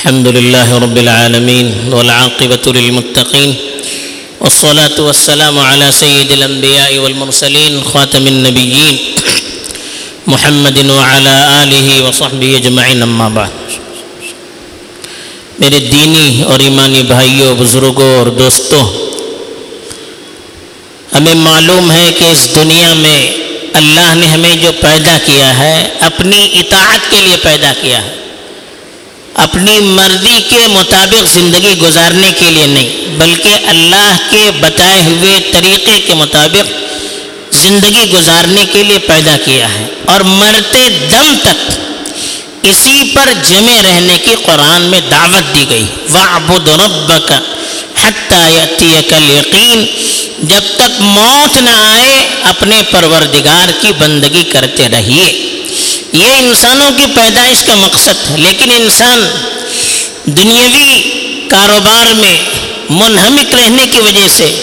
الحمد لله رب العالمين والعاقبة للمتقين والصلاة والسلام على سيد الأنبياء والمرسلين خاتم النبيين محمد وعلى آله وصحبه أجمعين أما بعد. میرے دینی اور ایمانی بھائیوں بزرگوں اور دوستوں ہمیں معلوم ہے کہ اس دنیا میں اللہ نے ہمیں جو پیدا کیا ہے، اپنی اطاعت کے لیے پیدا کیا ہے۔ اپنی مرضی کے مطابق زندگی گزارنے کے لیے نہیں، بلکہ اللہ کے بتائے ہوئے طریقے کے مطابق زندگی گزارنے کے لیے پیدا کیا ہے۔ اور مرتے دم تک اسی پر جمے رہنے کی قرآن میں دعوت دی گئی۔ وَعْبُدْ رَبَّكَ حَتَّى يَأْتِيَكَ الْيَقِينَ۔ جب تک موت نہ آئے، اپنے پروردگار کی بندگی کرتے رہیے۔ یہ انسانوں کی پیدائش کا مقصد ہے، لیکن انسان دنیاوی کاروبار میں منہمک رہنے کی وجہ سے،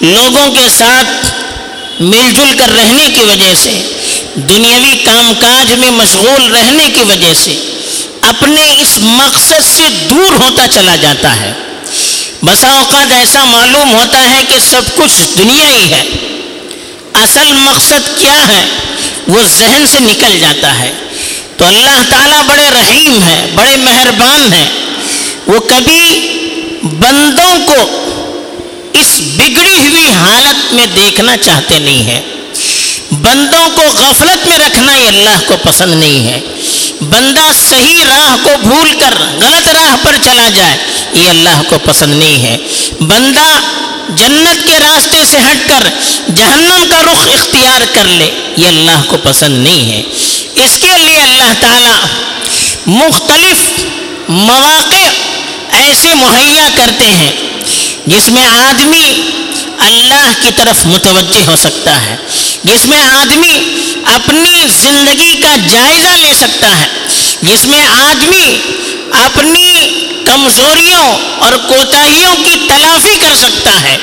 لوگوں کے ساتھ مل جل کر رہنے کی وجہ سے، دنیاوی کام کاج میں مشغول رہنے کی وجہ سے اپنے اس مقصد سے دور ہوتا چلا جاتا ہے۔ بسا اوقات ایسا معلوم ہوتا ہے کہ سب کچھ دنیا ہی ہے۔ اصل مقصد کیا ہے؟ وہ ذہن سے نکل جاتا ہے۔ تو اللہ تعالیٰ بڑے رحیم ہے بڑے مہربان ہیں۔ وہ کبھی بندوں کو اس بگڑی ہوئی حالت میں دیکھنا چاہتے نہیں ہیں۔ بندوں کو غفلت میں رکھنا یہ اللہ کو پسند نہیں ہے۔ بندہ صحیح راہ کو بھول کر غلط راہ پر چلا جائے، یہ اللہ کو پسند نہیں ہے۔ بندہ جنت کے راستے سے ہٹ کر جہنم کا رخ اختیار کر لے، یہ اللہ کو پسند نہیں ہے۔ اس کے لیے اللہ تعالی مختلف مواقع ایسے مہیا کرتے ہیں جس میں آدمی اللہ کی طرف متوجہ ہو سکتا ہے، جس میں آدمی اپنی زندگی کا جائزہ لے سکتا ہے، جس میں آدمی اپنی کمزوریوں اور کوتاہیوں کی تلافی کر سکتا ہے۔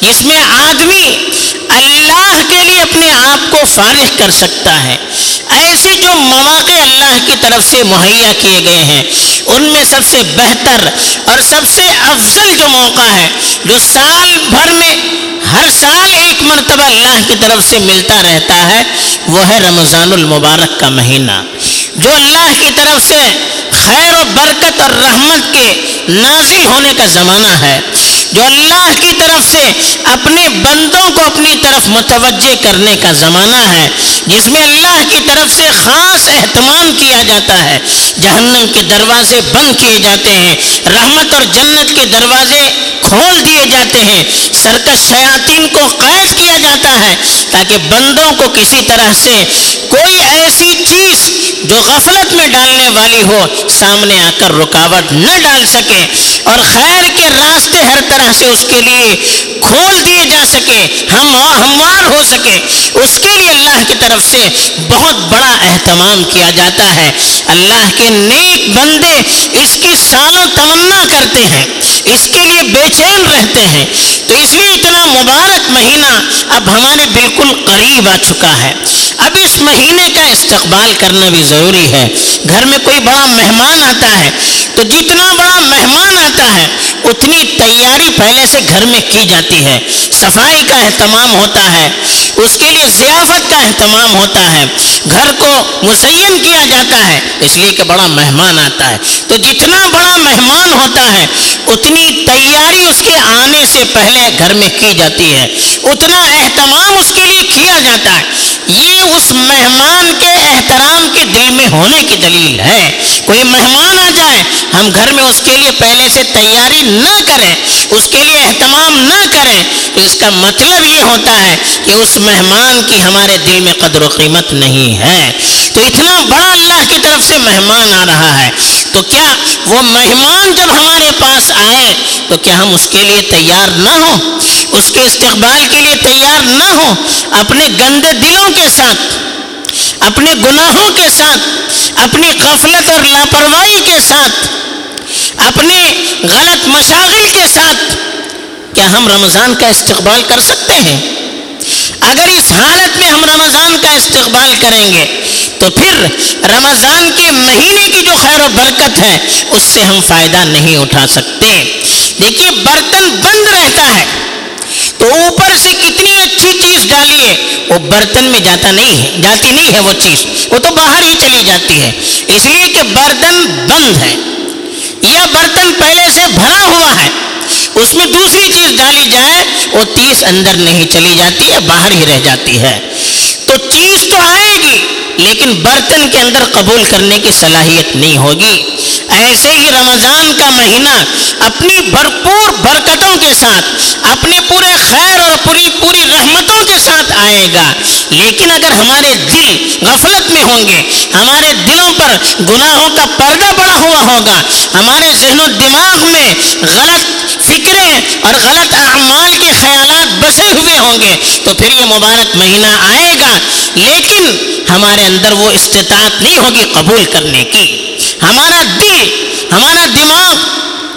جس میں آدمی اللہ کے لیے اپنے آپ کو فارغ کر سکتا ہے۔ ایسے جو مواقع اللہ کی طرف سے مہیا کیے گئے ہیں، ان میں سب سے بہتر اور سب سے افضل جو موقع ہے، جو سال بھر میں ہر سال ایک مرتبہ اللہ کی طرف سے ملتا رہتا ہے، وہ ہے رمضان المبارک کا مہینہ۔ جو اللہ کی طرف سے خیر و برکت اور رحمت کے نازل ہونے کا زمانہ ہے۔ جو اللہ کی طرف سے اپنے بندوں کو اپنی طرف متوجہ کرنے کا زمانہ ہے، جس میں اللہ کی طرف سے خاص اہتمام کیا جاتا ہے۔ جہنم کے دروازے بند کیے جاتے ہیں، رحمت اور جنت کے دروازے کھول دیے جاتے ہیں۔ سرکش شیاطین کو قید کیا جاتا ہے تاکہ بندوں کو کسی طرح سے کوئی ایسی چیز جو غفلت میں ڈالنے والی ہو، سامنے آ کر رکاوٹ نہ ڈال سکے۔ اور خیر کے راستے ہر طرح سے اس کے لیے کھول دیے جا سکے، ہم ہموار ہو سکے۔ اس کے لیے اللہ کی طرف سے بہت بڑا اہتمام کیا جاتا ہے۔ اللہ کے نیک بندے اس کی سالوں تمنا کرتے ہیں، اس کے لیے بے چین رہتے ہیں۔ تو اس لیے اتنا مبارک مہینہ اب ہمارے بالکل قریب آ چکا ہے۔ اب اس مہینے کا استقبال کرنا بھی ضروری ہے۔ گھر میں کوئی بڑا مہمان آتا ہے، تو جتنا بڑا مہمان آتا ہے، اتنی تیاری پہلے سے گھر میں کی جاتی ہے۔ صفائی کا اہتمام ہوتا ہے۔ اس کے لیے ضیافت کا اہتمام ہوتا ہے۔ گھر کو مزین کیا جاتا ہے۔ اس لیے کہ بڑا مہمان آتا ہے۔ تو جتنا بڑا مہمان ہوتا ہے، اتنی تیاری اس کے آنے سے پہلے گھر میں کی جاتی ہے۔ اتنا اہتمام اس کے لیے کیا جاتا ہے۔ یہ اس مہمان کے احترام کے دل میں ہونے کی دلیل ہے۔ کوئی مہمان آ جائے، ہم گھر میں اس کے لیے پہلے سے تیاری نہ کریں، اس کے لیے اہتمام نہ کریں۔ تو اس کا مطلب یہ ہوتا ہے کہ اس مہمان کی ہمارے دل میں قدر و قیمت نہیں ہے۔ تو اتنا بڑا اللہ کی طرف سے مہمان آ رہا ہے۔ تو کیا وہ مہمان جب ہمارے پاس آئے تو کیا ہم اس کے لیے تیار نہ ہوں؟ اس کے استقبال کے لیے تیار نہ ہوں؟ اپنے گندے دلوں کے ساتھ، اپنے گناہوں کے ساتھ، اپنی غفلت اور لاپرواہی کے ساتھ، اپنے غلط مشاغل کے ساتھ، کیا ہم رمضان کا استقبال کر سکتے ہیں؟ اگر اس حالت میں ہم رمضان کا استقبال کریں گے، تو پھر رمضان کے مہینے کی جو خیر و برکت ہے، اس سے ہم فائدہ نہیں اٹھا سکتے۔ دیکھیے، برتن بند رہتا ہے۔ تو اوپر سے کتنی اچھی چیز ڈالیے، وہ برتن میں جاتا نہیں ہے، جاتی نہیں ہے وہ چیز۔ وہ تو باہر ہی چلی جاتی ہے۔ اس لیے کہ برتن بند ہے۔ یا برتن پہلے سے بھرا ہوا ہے۔ اس میں دوسری چیز ڈالی جائے، وہ تیس اندر نہیں چلی جاتی ہے، باہر ہی رہ جاتی ہے۔ تو چیز تو آئے گی، لیکن برتن کے اندر قبول کرنے کی صلاحیت نہیں ہوگی۔ ایسے ہی رمضان کا مہینہ اپنی بھرپور برکتوں کے ساتھ، اپنے پورے خیر اور پوری پوری رحمتوں کے ساتھ آئے گا۔ لیکن اگر ہمارے دل غفلت میں ہوں گے، ہمارے دلوں پر گناہوں کا پردہ پڑا ہوا ہوگا، ہمارے ذہن و دماغ میں غلط فکریں اور غلط اعمال کے خیالات بسے ہوئے ہوں گے، تو پھر یہ مبارک مہینہ آئے گا۔ لیکن ہمارے اندر وہ استطاعت نہیں ہوگی قبول کرنے کی۔ ہمارا دل، ہمارا دماغ،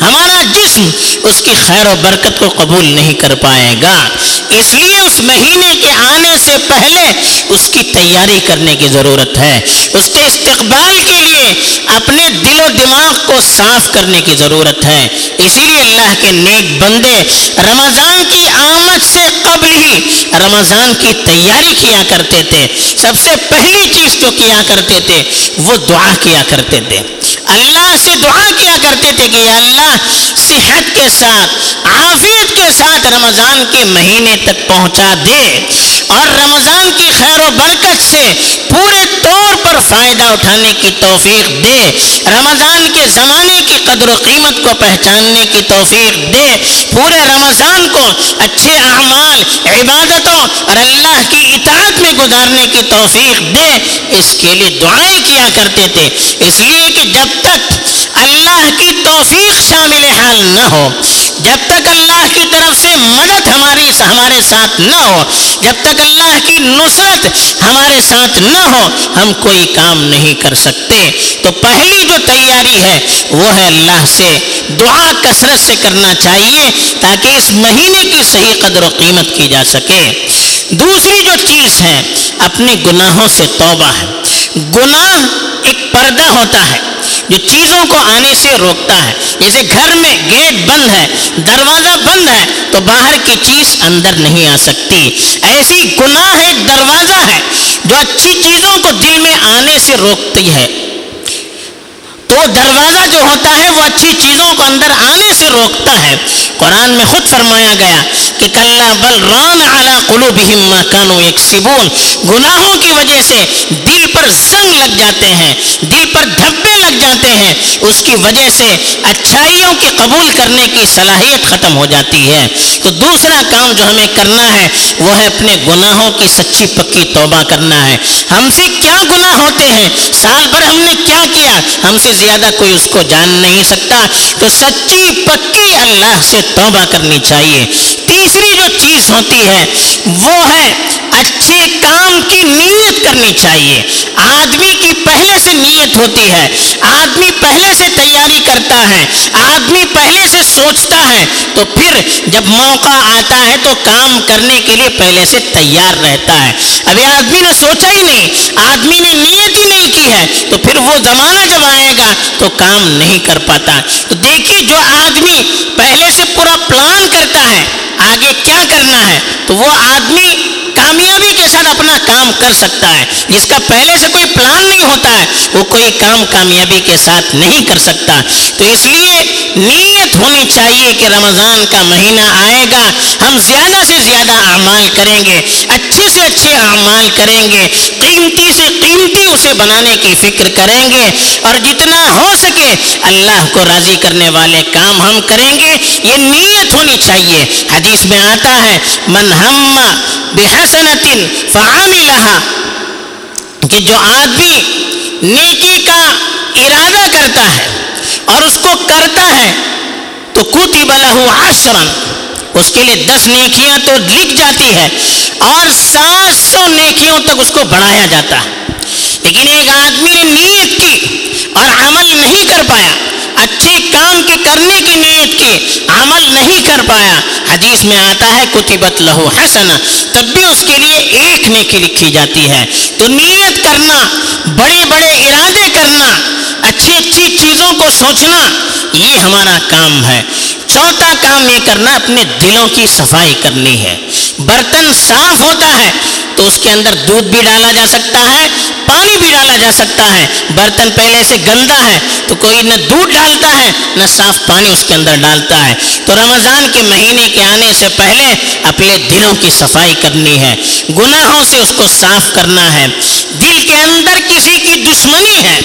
ہمارا جسم اس کی خیر و برکت کو قبول نہیں کر پائے گا۔ اس لیے اس مہینے کے آنے سے پہلے اس کی تیاری کرنے کی ضرورت ہے۔ اس کے استقبال کے لیے اپنے دل و دماغ کو صاف کرنے کی ضرورت ہے۔ اسی لیے اللہ کے نیک بندے رمضان کی آمد سے قبل ہی رمضان کی تیاری کیا کرتے تھے۔ سب سے پہلی چیز جو کیا کرتے تھے، وہ دعا کیا کرتے تھے۔ اللہ سے دعا کیا کرتے تھے کہ اللہ، صحت کے ساتھ، عافیت کے ساتھ رمضان کے مہینے تک پہنچا دے اور رمضان کی خیر و برکت سے پورے طور پر فائدہ اٹھانے کی توفیق دے، رمضان کے زمانے کی قدر و قیمت کو پہچاننے کی توفیق دے، پورے رمضان کو اچھے اعمال، عبادتوں اور اللہ کی اطاعت میں گزارنے کی توفیق دے۔ اس کے لیے دعائیں کیا کرتے تھے۔ اس لیے کہ جب تک اللہ کی توفیق شامل حال نہ ہو، جب تک اللہ کی طرف سے مدد ہماری، ہمارے ساتھ نہ ہو، جب تک اللہ کی نصرت ہمارے ساتھ نہ ہو، ہم کوئی کام نہیں کر سکتے۔ تو پہلی جو تیاری ہے، وہ ہے اللہ سے دعا کثرت سے کرنا چاہیے تاکہ اس مہینے کی صحیح قدر و قیمت کی جا سکے۔ دوسری جو چیز ہے، اپنے گناہوں سے توبہ ہے۔ گناہ ایک پردہ ہوتا ہے، جو چیزوں کو آنے سے روکتا ہے۔ جیسے گھر میں گیٹ بند ہے، دروازہ بند ہے، تو باہر کی چیز اندر نہیں آ سکتی۔ ایسی گناہ ایک دروازہ ہے، جو اچھی چیزوں کو دل میں آنے سے روکتی ہے۔ تو دروازہ جو ہوتا ہے، وہ اچھی چیزوں کو اندر آنے سے روکتا ہے۔ قرآن میں خود فرمایا گیا کہ کلّا بل ران اعلیٰ قلو بہما کانو ایک سبون گناہوں کی وجہ سے دل پر زنگ لگ جاتے ہیں، دل پر دھبے لگ جاتے ہیں۔ اس کی وجہ سے اچھائیوں کی قبول کرنے کی صلاحیت ختم ہو جاتی ہے۔ تو دوسرا کام جو ہمیں کرنا ہے، وہ ہے اپنے گناہوں کی سچی پکی توبہ کرنا ہے۔ ہم سے کیا گناہ ہوتے ہیں۔ سال بھر ہم نے کیا کیا؟ ہم سے زیادہ کوئی اس کو جان نہیں سکتا۔ تو سچی پکی اللہ سے توبہ کرنی چاہیے۔ تیسری جو چیز ہوتی ہے، وہ ہے اچھے کام کی نیت کرنی چاہیے۔ آدمی کی پہلے سے نیت ہوتی ہے۔ آدمی پہلے سے تیاری کرتا ہے۔ آدمی پہلے سے سوچتا ہے۔ تو پھر جب موقع آتا ہے تو کام کرنے کے لیے پہلے سے تیار رہتا ہے۔ ابھی آدمی نے سوچا ہی نہیں۔ آدمی نے نیت ہی نہیں کی ہے، تو پھر وہ زمانہ جب آئے گا تو کام نہیں کر پاتا۔ تو دیکھیے جو آدمی پہلے سے پورا پلان کرتا ہے، آگے کیا کرنا ہے، تو وہ آدمی کامیابی کے ساتھ اپنا کام کر سکتا ہے۔ جس کا پہلے سے کوئی پلان نہیں ہوتا ہے، وہ کوئی کام کامیابی کے ساتھ نہیں کر سکتا۔ تو اس لیے نیت ہونی چاہیے کہ رمضان کا مہینہ آئے گا۔ ہم زیادہ سے زیادہ اعمال کریں گے، اچھے سے اچھے اعمال کریں گے۔ قیمتی سے قیمتی اسے بنانے کی فکر کریں گے۔ اور جتنا ہو سکے اللہ کو راضی کرنے والے کام ہم کریں گے۔ یہ نیت ہونی چاہیے۔ حدیث میں آتا ہے؟ من ہم بحسنت فعاملها کہ جو آدمی نیکی کا ارادہ کرتا ہے اور اس کو کرتا ہے، تو کتب له عشرا، اس کے لیے دس نیکیاں تو لکھ جاتی ہے اور سات سو نیکیوں تک اس کو بڑھایا جاتا ہے۔ لیکن ایک آدمی نے نیت کی اور عمل نہیں کر پایا اچھے کام کے کرنے کی نیت کی، عمل نہیں کر پایا۔ حدیث میں آتا ہے، کتبت لہو حسن۔ تب بھی اس کے لیے ایک نیکی لکھی جاتی ہے۔ تو نیت کرنا، بڑے بڑے ارادے کرنا، اچھی اچھی چیزوں کو سوچنا، یہ ہمارا کام ہے۔ چوتھا کام یہ کرنا اپنے دلوں کی صفائی کرنی ہے۔ برتن صاف ہوتا ہے تو اس کے اندر دودھ بھی ڈالا جا سکتا ہے، پانی بھی ڈالا جا سکتا ہے۔ برتن پہلے سے گندا ہے تو کوئی نہ دودھ ڈالتا ہے، نہ صاف پانی اس کے اندر ڈالتا ہے۔ تو رمضان کے مہینے کے آنے سے پہلے اپنے دلوں کی صفائی کرنی ہے۔ گناہوں سے اس کو صاف کرنا ہے۔ دل کے اندر کسی کی دشمنی ہے۔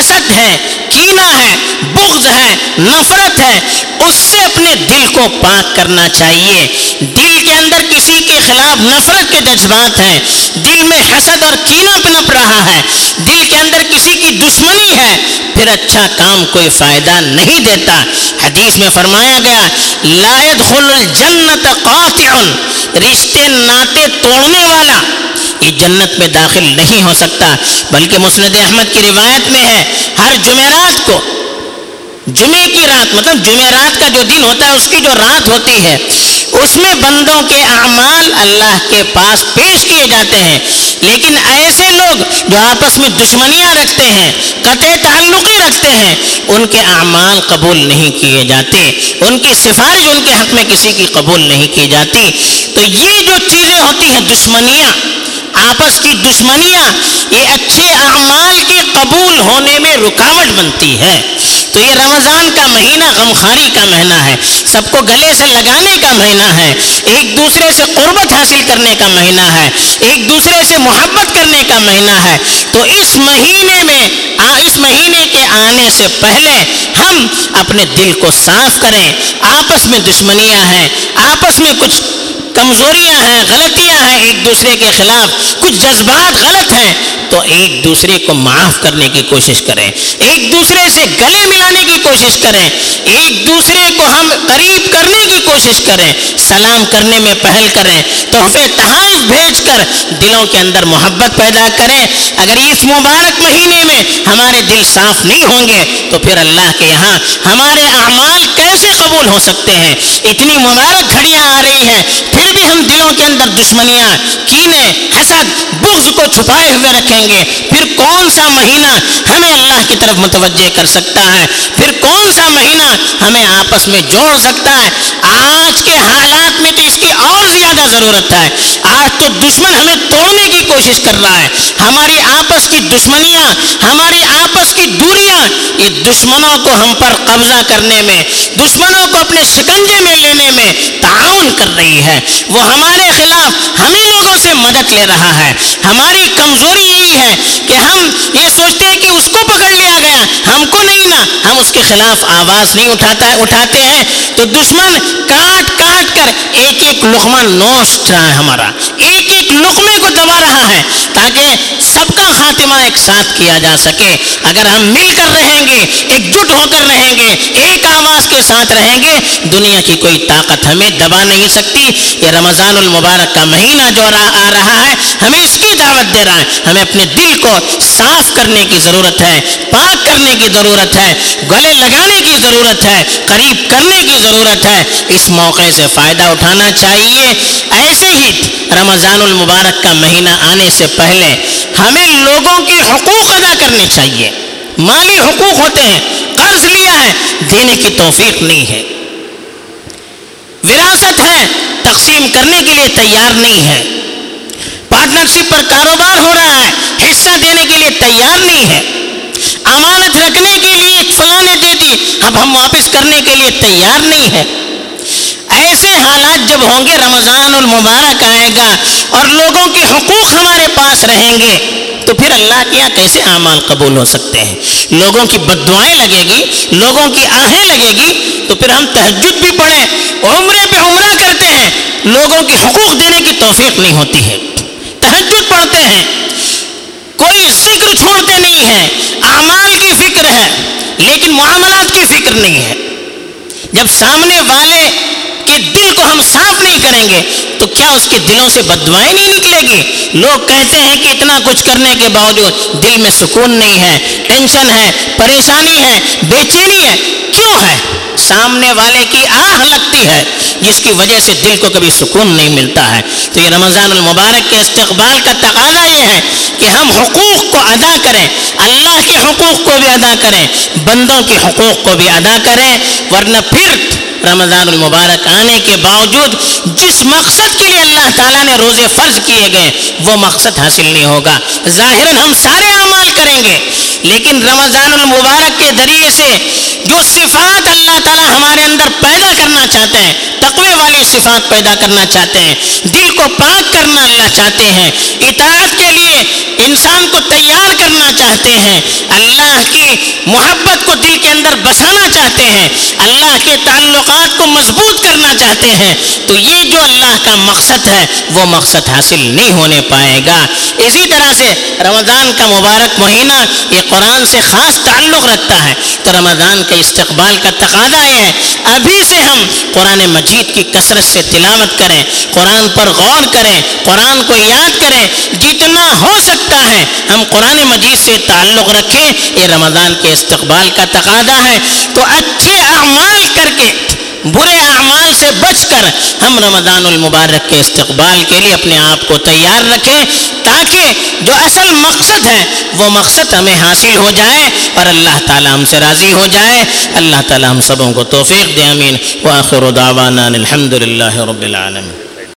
حسد ہے کینا ہے، بغض ہے، نفرت ہے، اس سے اپنے دل کو پاک کرنا چاہیے۔ دل کے اندر کسی کے خلاف نفرت کے جذبات ہیں۔ دل میں حسد اور کینا پنپ رہا ہے۔ دل کے اندر کسی کی دشمنی ہے، پھر اچھا کام کوئی فائدہ نہیں دیتا۔ حدیث میں فرمایا گیا لائد خل الجنت قاطع۔ رشتے ناطے توڑنے والا یہ جنت میں داخل نہیں ہو سکتا، بلکہ مسند احمد کی روایت میں ہے، ہر جمعرات کو جمعے کی رات مطلب جمعرات کا جو دن ہوتا ہے، اس کی جو رات ہوتی ہے، اس میں بندوں کے اعمال اللہ کے پاس پیش کیے جاتے ہیں۔ لیکن ایسے لوگ جو آپس میں دشمنیاں رکھتے ہیں، قطع تعلقی رکھتے ہیں، ان کے اعمال قبول نہیں کیے جاتے۔ ان کی سفارش ان کے حق میں کسی کی قبول نہیں کی جاتی۔ تو یہ جو چیزیں ہوتی ہیں، دشمنیاں آپس کی دشمنیاں، یہ اچھے اعمال کے قبول ہونے میں رکاوٹ بنتی ہے۔ تو یہ رمضان کا مہینہ غمخاری کا مہینہ ہے، سب کو گلے سے لگانے کا مہینہ ہے، ایک دوسرے سے قربت حاصل کرنے کا مہینہ ہے، ایک دوسرے سے محبت کرنے کا مہینہ ہے۔ تو اس مہینے میں اس مہینے کے آنے سے پہلے ہم اپنے دل کو صاف کریں۔ آپس میں دشمنیاں ہیں، آپس میں کچھ کمزوریاں ہیں، غلطیاں ہیں، ایک دوسرے کے خلاف کچھ جذبات غلط ہیں، تو ایک دوسرے کو معاف کرنے کی کوشش کریں۔ ایک دوسرے سے گلے ملانے کی کوشش کریں۔ ایک دوسرے کو ہم قریب کرنے کی کوشش کریں۔ سلام کرنے میں پہل کریں۔ تحفے تحائف بھیج کر دلوں کے اندر محبت پیدا کریں۔ اگر اس مبارک مہینے میں ہمارے دل صاف نہیں ہوں گے، تو پھر اللہ کے یہاں ہمارے اعمال کیسے قبول ہو سکتے ہیں۔ اتنی مبارک گھڑیاں آ رہی ہیں، پھر بھی ہم دلوں کے اندر دشمنیاں، کینے حسد، بغض کو چھپائے ہوئے رکھیں گے۔ پھر کون سا مہینہ ہمیں اللہ کی طرف متوجہ کر سکتا ہے؟ پھر کون سا مہینہ ہمیں آپس میں جوڑ سکتا ہے؟ آج کے حالات میں تو اس کی اور زیادہ ضرورت ہے۔ آج تو دشمن ہمیں توڑنے کی کوشش کر رہا ہے۔ ہماری آپس کی دشمنیاں، ہماری آپس کی دوریاں، یہ دشمنوں کو ہم پر قبضہ کرنے میں، دشمنوں کو اپنے شکنجے میں لینے میں تعاون کر رہی ہے۔ وہ ہمارے خلاف ہمیں لوگوں سے مدد لے رہا ہے۔ ہماری کمزوری یہی ہے کہ ہم یہ سوچتے ہیں کہ اس کو پکڑ لیا گیا، ہم کو نہیں نا۔ ہم اس کے خلاف آواز نہیں اٹھاتا، اٹھاتے ہیں۔ تو دشمن کاٹ کاٹ کر ایک ایک لقمہ نوش رہا ہے ہمارا۔ ایک ایک لقمے دبا رہا ہے تاکہ سب کا خاتمہ ایک ساتھ کیا جا سکے۔ اگر ہم مل کر رہیں گے، ایک جٹ ہو کر رہیں گے، ایک آواز کے ساتھ رہیں گے، دنیا کی کوئی طاقت ہمیں دبا نہیں سکتی۔ یہ رمضان المبارک کا مہینہ جو آ رہا ہے، ہمیں اس کی دعوت دے رہا ہے۔ ہمیں اپنے دل کو صاف کرنے کی ضرورت ہے، پاک کرنے کی ضرورت ہے، گلے لگانے کی ضرورت ہے، قریب کرنے کی ضرورت ہے۔ اس موقع سے فائدہ اٹھانا چاہیے۔ ایسے ہی رمضان المبارک کا مہینہ آنے سے پہلے ہمیں لوگوں کے حقوق ادا کرنے چاہیے۔ مالی حقوق ہوتے ہیں، قرض لیا ہے، دینے کی توفیق نہیں ہے۔ وراثت ہے، تقسیم کرنے کے لیے تیار نہیں ہے۔ پارٹنرشپ پر کاروبار ہو رہا ہے، حصہ دینے کے لیے تیار نہیں ہے۔ امانت رکھنے کے لیے فلاں نے دے دی، اب ہم واپس کرنے کے لیے تیار نہیں ہے ایسے حالات جب ہوں گے، رمضان المبارک آئے گا اور لوگوں کے حقوق ہمارے پاس رہیں گے، تو پھر اللہ کے یہاں کیسے اعمال قبول ہو سکتے ہیں؟ لوگوں کی بد دعائیں لگے گی، لوگوں کی آہیں لگے گی، تو پھر ہم تہجد بھی پڑھیں، عمرے پہ عمرہ کرتے ہیں، لوگوں کے حقوق دینے کی توفیق نہیں ہوتی ہے۔ تہجد پڑھتے ہیں، کوئی ذکر چھوڑتے نہیں ہیں، اعمال کی فکر ہے، لیکن معاملات کی فکر نہیں ہے۔ جب سامنے والے کے دل کو ہم صاف نہیں کریں گے، تو کیا اس کے دلوں سے بدوائیں نہیں نکلے گی؟ لوگ کہتے ہیں کہ اتنا کچھ کرنے کے باوجود دل میں سکون نہیں ہے، ٹینشن ہے، پریشانی ہے بے چینی ہے۔ کیوں ہے؟ سامنے والے کی آہ لگتی ہے، جس کی وجہ سے دل کو کبھی سکون نہیں ملتا ہے۔ تو یہ رمضان المبارک کے استقبال کا تقاضا یہ ہے کہ ہم حقوق کو ادا کریں، اللہ کے حقوق کو بھی ادا کریں، بندوں کے حقوق کو بھی ادا کریں، ورنہ پھر رمضان المبارک آنے کے باوجود جس مقصد کے لیے اللہ تعالیٰ نے روزے فرض کیے گئے، وہ مقصد حاصل نہیں ہوگا۔ ظاہر ہم سارے اعمال کریں گے، لیکن رمضان المبارک کے ذریعے سے جو صفات اللہ تعالیٰ ہمارے اندر پیدا کرنا چاہتے ہیں، تقوی والی صفات پیدا کرنا چاہتے ہیں، دل کو پاک کرنا اللہ چاہتے ہیں، اطاعت کے لیے انسان کو تیار کرنا چاہتے ہیں، اللہ کی محبت کو دل کے اندر بسانا چاہتے ہیں، اللہ کے تعلق تعلقات کو مضبوط کرنا چاہتے ہیں، تو یہ جو اللہ کا مقصد ہے، وہ مقصد حاصل نہیں ہونے پائے گا۔ اسی طرح سے رمضان کا مبارک مہینہ یہ قرآن سے خاص تعلق رکھتا ہے۔ تو رمضان کے استقبال کا تقاضا یہ ہے، ابھی سے ہم قرآن مجید کی کثرت سے تلاوت کریں، قرآن پر غور کریں، قرآن کو یاد کریں۔ جتنا ہو سکتا ہے، ہم قرآن مجید سے تعلق رکھیں۔ یہ رمضان کے استقبال کا تقاضا ہے۔ تو اچھے اعمال کر کے برے اعمال سے بچ کر ہم رمضان المبارک کے استقبال کے لیے اپنے آپ کو تیار رکھیں تاکہ جو اصل مقصد ہے وہ مقصد ہمیں حاصل ہو جائے اور اللہ تعالیٰ ہم سے راضی ہو جائے۔ اللہ تعالیٰ ہم سبوں کو توفیق دے امین وآخر دعوانا الحمد للہ رب العالمین۔